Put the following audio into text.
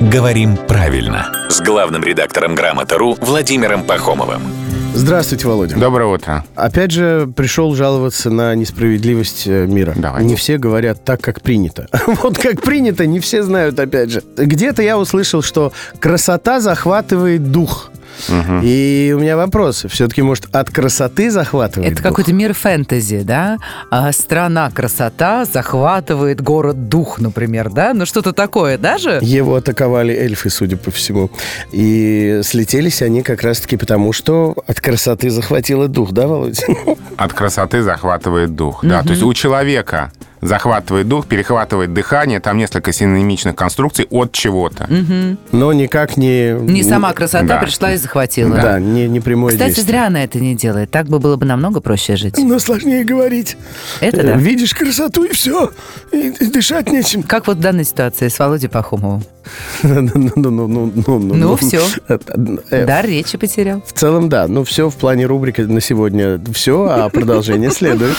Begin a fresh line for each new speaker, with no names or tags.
«Говорим правильно» с главным редактором «Грамота.ру» Владимиром Пахомовым.
Здравствуйте, Володя.
Доброе утро.
Опять же, пришел жаловаться на несправедливость э, мира.
Давайте.
Не все говорят так, как принято. Вот как принято, не все знают, опять же. Где-то я услышал, что красота захватывает дух. И у меня вопрос. Все-таки, может, от красоты захватывает
Это
дух?
какой-то мир фэнтези, да? А страна красота захватывает город дух, например, да? Ну что-то такое даже?
Его атаковали эльфы, судя по всему. И слетелись они как раз-таки потому, что от красоты захватило дух, да, Володя?
От красоты захватывает дух. Да, то есть у человека захватывает дух, перехватывает дыхание, там несколько синонимичных конструкций от чего-то.
Но никак не...
Не сама красота
Да.
пришла и захватила.
Да, не, не прямое
Кстати,
действие.
зря она это не делает. Так бы было бы намного проще жить.
Но сложнее говорить.
Это
Э,
да.
Видишь красоту и все. И, и дышать нечем.
Как вот в данной ситуации с Володей Пахомовым.
Ну, ну, ну, ну, ну,
Ну, всё.
Э,
Дар речи потерял.
В целом, да. Ну, все в плане рубрики на сегодня. Все, а продолжение следует.